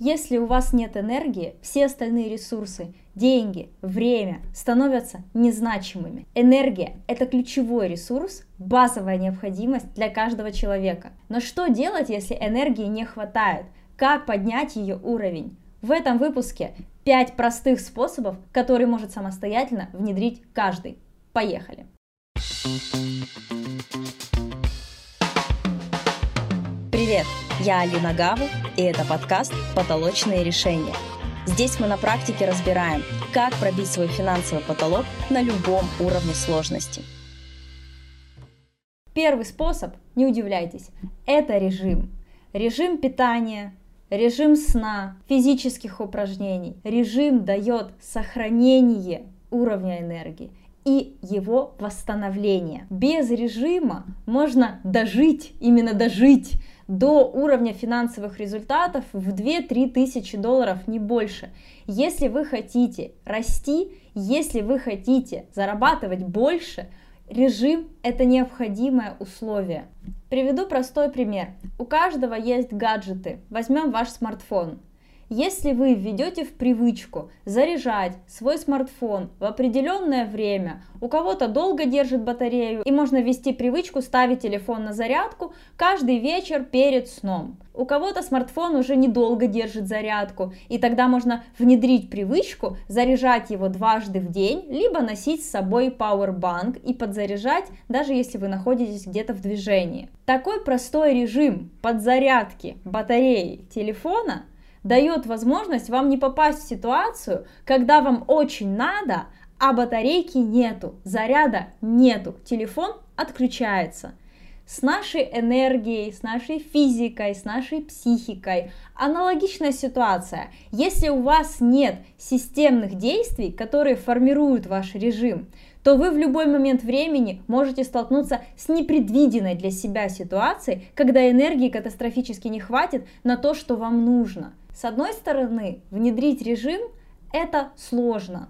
Если у вас нет энергии, все остальные ресурсы, деньги, время становятся незначимыми. Энергия – это ключевой ресурс, базовая необходимость для каждого человека. Но что делать, если энергии не хватает? Как поднять ее уровень? В этом выпуске 5 простых способов, которые может самостоятельно внедрить каждый. Поехали! Привет! Я Алина Гаву, и это подкаст «Потолочные решения». Здесь мы на практике разбираем, как пробить свой финансовый потолок на любом уровне сложности. Первый способ, не удивляйтесь, это режим. Режим питания, режим сна, физических упражнений. Режим дает сохранение уровня энергии и его восстановление. Без режима можно дожить, именно дожить до уровня финансовых результатов в 2-3 тысячи долларов, не больше. Если вы хотите расти, если вы хотите зарабатывать больше, режим – это необходимое условие. Приведу простой пример. У каждого есть гаджеты. Возьмем ваш смартфон. Если вы введете в привычку заряжать свой смартфон в определенное время, у кого-то долго держит батарею, и можно ввести привычку ставить телефон на зарядку каждый вечер перед сном. У кого-то смартфон уже недолго держит зарядку, и тогда можно внедрить привычку заряжать его дважды в день, либо носить с собой Powerbank и подзаряжать, даже если вы находитесь где-то в движении. Такой простой режим подзарядки батареи телефона – дает возможность вам не попасть в ситуацию, когда вам очень надо, а батарейки нету, заряда нету, телефон отключается. С нашей энергией, с нашей физикой, с нашей психикой аналогичная ситуация. Если у вас нет системных действий, которые формируют ваш режим, то вы в любой момент времени можете столкнуться с непредвиденной для себя ситуацией, когда энергии катастрофически не хватит на то, что вам нужно. С одной стороны, внедрить режим – это сложно,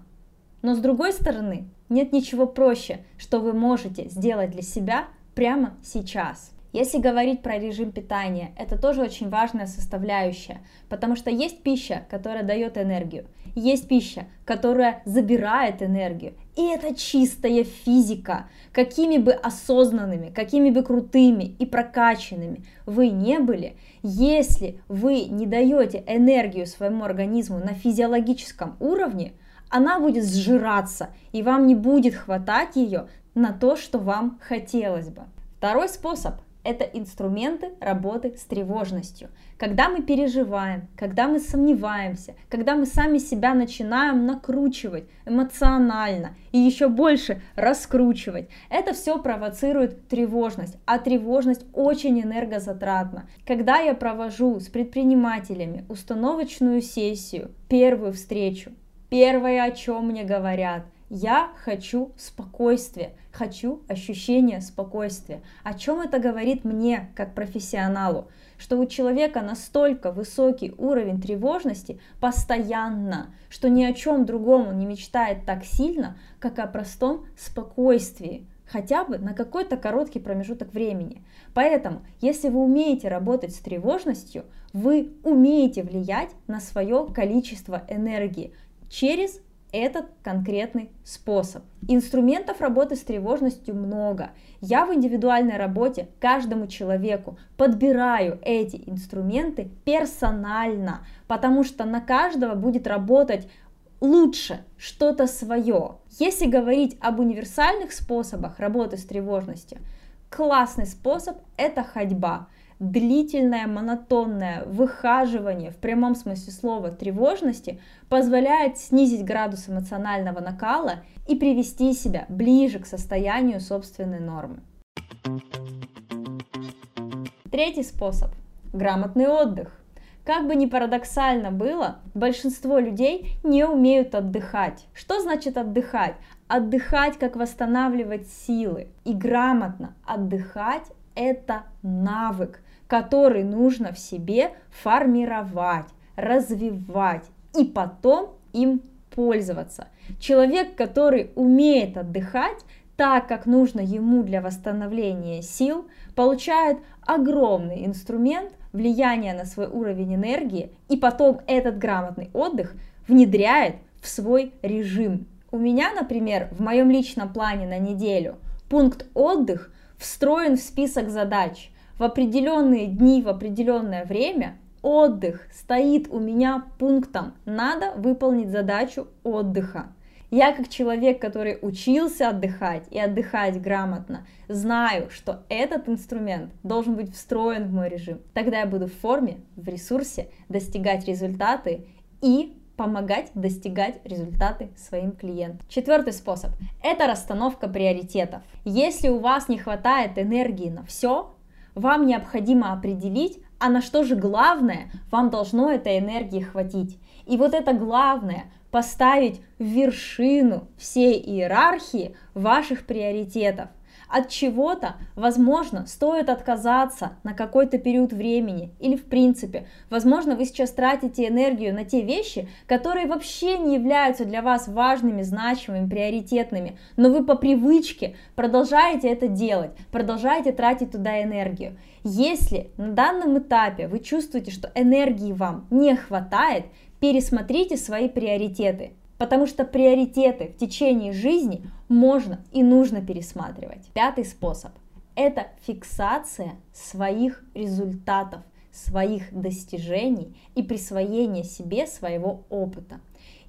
но с другой стороны, нет ничего проще, что вы можете сделать для себя прямо сейчас. Если говорить про режим питания, это тоже очень важная составляющая, потому что есть пища, которая дает энергию, есть пища, которая забирает энергию, и это чистая физика. Какими бы осознанными, какими бы крутыми и прокачанными вы не были, если вы не даете энергию своему организму на физиологическом уровне, она будет сжираться, и вам не будет хватать ее на то, что вам хотелось бы. Второй способ это инструменты работы с тревожностью. Когда мы переживаем, когда мы сомневаемся, когда мы сами себя начинаем накручивать эмоционально и еще больше раскручивать, это все провоцирует тревожность, а тревожность очень энергозатратна. Когда я провожу с предпринимателями установочную сессию, первую встречу, первое, о чем мне говорят – я хочу спокойствия, хочу ощущения спокойствия. О чем это говорит мне, как профессионалу? Что у человека настолько высокий уровень тревожности постоянно, что ни о чем другом он не мечтает так сильно, как о простом спокойствии хотя бы на какой-то короткий промежуток времени. Поэтому, если вы умеете работать с тревожностью, вы умеете влиять на свое количество энергии через этот конкретный способ. Инструментов работы с тревожностью много. Я в индивидуальной работе каждому человеку подбираю эти инструменты персонально, потому что на каждого будет работать лучше что-то свое. Если говорить об универсальных способах работы с тревожностью, классный способ это ходьба длительное монотонное выхаживание в прямом смысле слова тревожности позволяет снизить градус эмоционального накала и привести себя ближе к состоянию собственной нормы. Третий способ – грамотный отдых. Как бы ни парадоксально было, большинство людей не умеют отдыхать. Что значит отдыхать? Отдыхать, как восстанавливать силы. И грамотно отдыхать – это навык, который нужно в себе формировать, развивать и потом им пользоваться. Человек, который умеет отдыхать так, как нужно ему для восстановления сил, получает огромный инструмент влияние на свой уровень энергии и потом этот грамотный отдых внедряет в свой режим. У меня, например, в моем личном плане на неделю пункт отдых встроен в список задач. В определенные дни, в определенное время отдых стоит у меня пунктом. Надо выполнить задачу отдыха. Я как человек, который учился отдыхать и отдыхать грамотно, знаю, что этот инструмент должен быть встроен в мой режим. Тогда я буду в форме, в ресурсе достигать результаты и помогать достигать результаты своим клиентам. Четвертый способ – это расстановка приоритетов. Если у вас не хватает энергии на все, вам необходимо определить, а на что же главное вам должно этой энергии хватить. И вот это главное поставить вершину всей иерархии ваших приоритетов. От чего-то, возможно, стоит отказаться на какой-то период времени или в принципе. Возможно, вы сейчас тратите энергию на те вещи, которые вообще не являются для вас важными, значимыми, приоритетными, но вы по привычке продолжаете это делать, продолжаете тратить туда энергию. Если на данном этапе вы чувствуете, что энергии вам не хватает, пересмотрите свои приоритеты. Потому что приоритеты в течение жизни можно и нужно пересматривать. Пятый способ – это фиксация своих результатов, своих достижений и присвоение себе своего опыта.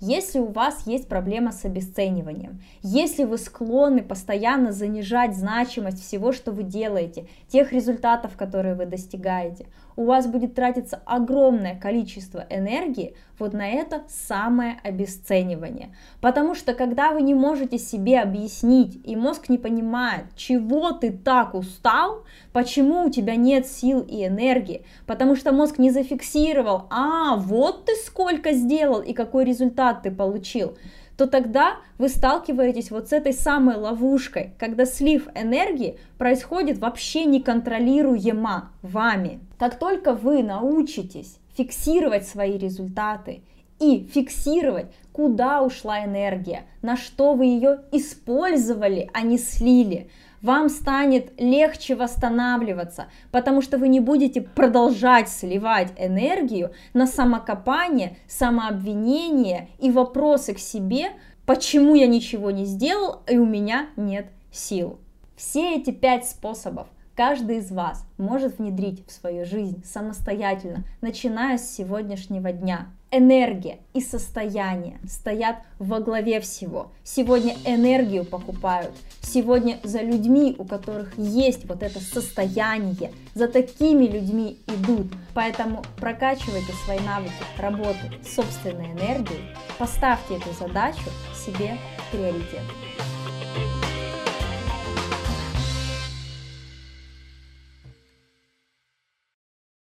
Если у вас есть проблема с обесцениванием, если вы склонны постоянно занижать значимость всего, что вы делаете, тех результатов, которые вы достигаете, у вас будет тратиться огромное количество энергии вот на это самое обесценивание. Потому что когда вы не можете себе объяснить, и мозг не понимает, чего ты так устал, почему у тебя нет сил и энергии, потому что мозг не зафиксировал, а вот ты сколько сделал и какой результат ты получил, то тогда вы сталкиваетесь вот с этой самой ловушкой, когда слив энергии происходит вообще неконтролируемо вами. Как только вы научитесь фиксировать свои результаты и фиксировать, куда ушла энергия, на что вы ее использовали, а не слили, вам станет легче восстанавливаться, потому что вы не будете продолжать сливать энергию на самокопание, самообвинение и вопросы к себе, почему я ничего не сделал и у меня нет сил. Все эти пять способов каждый из вас может внедрить в свою жизнь самостоятельно, начиная с сегодняшнего дня энергия и состояние стоят во главе всего. Сегодня энергию покупают, сегодня за людьми, у которых есть вот это состояние, за такими людьми идут. Поэтому прокачивайте свои навыки работы собственной энергией, поставьте эту задачу себе в приоритет.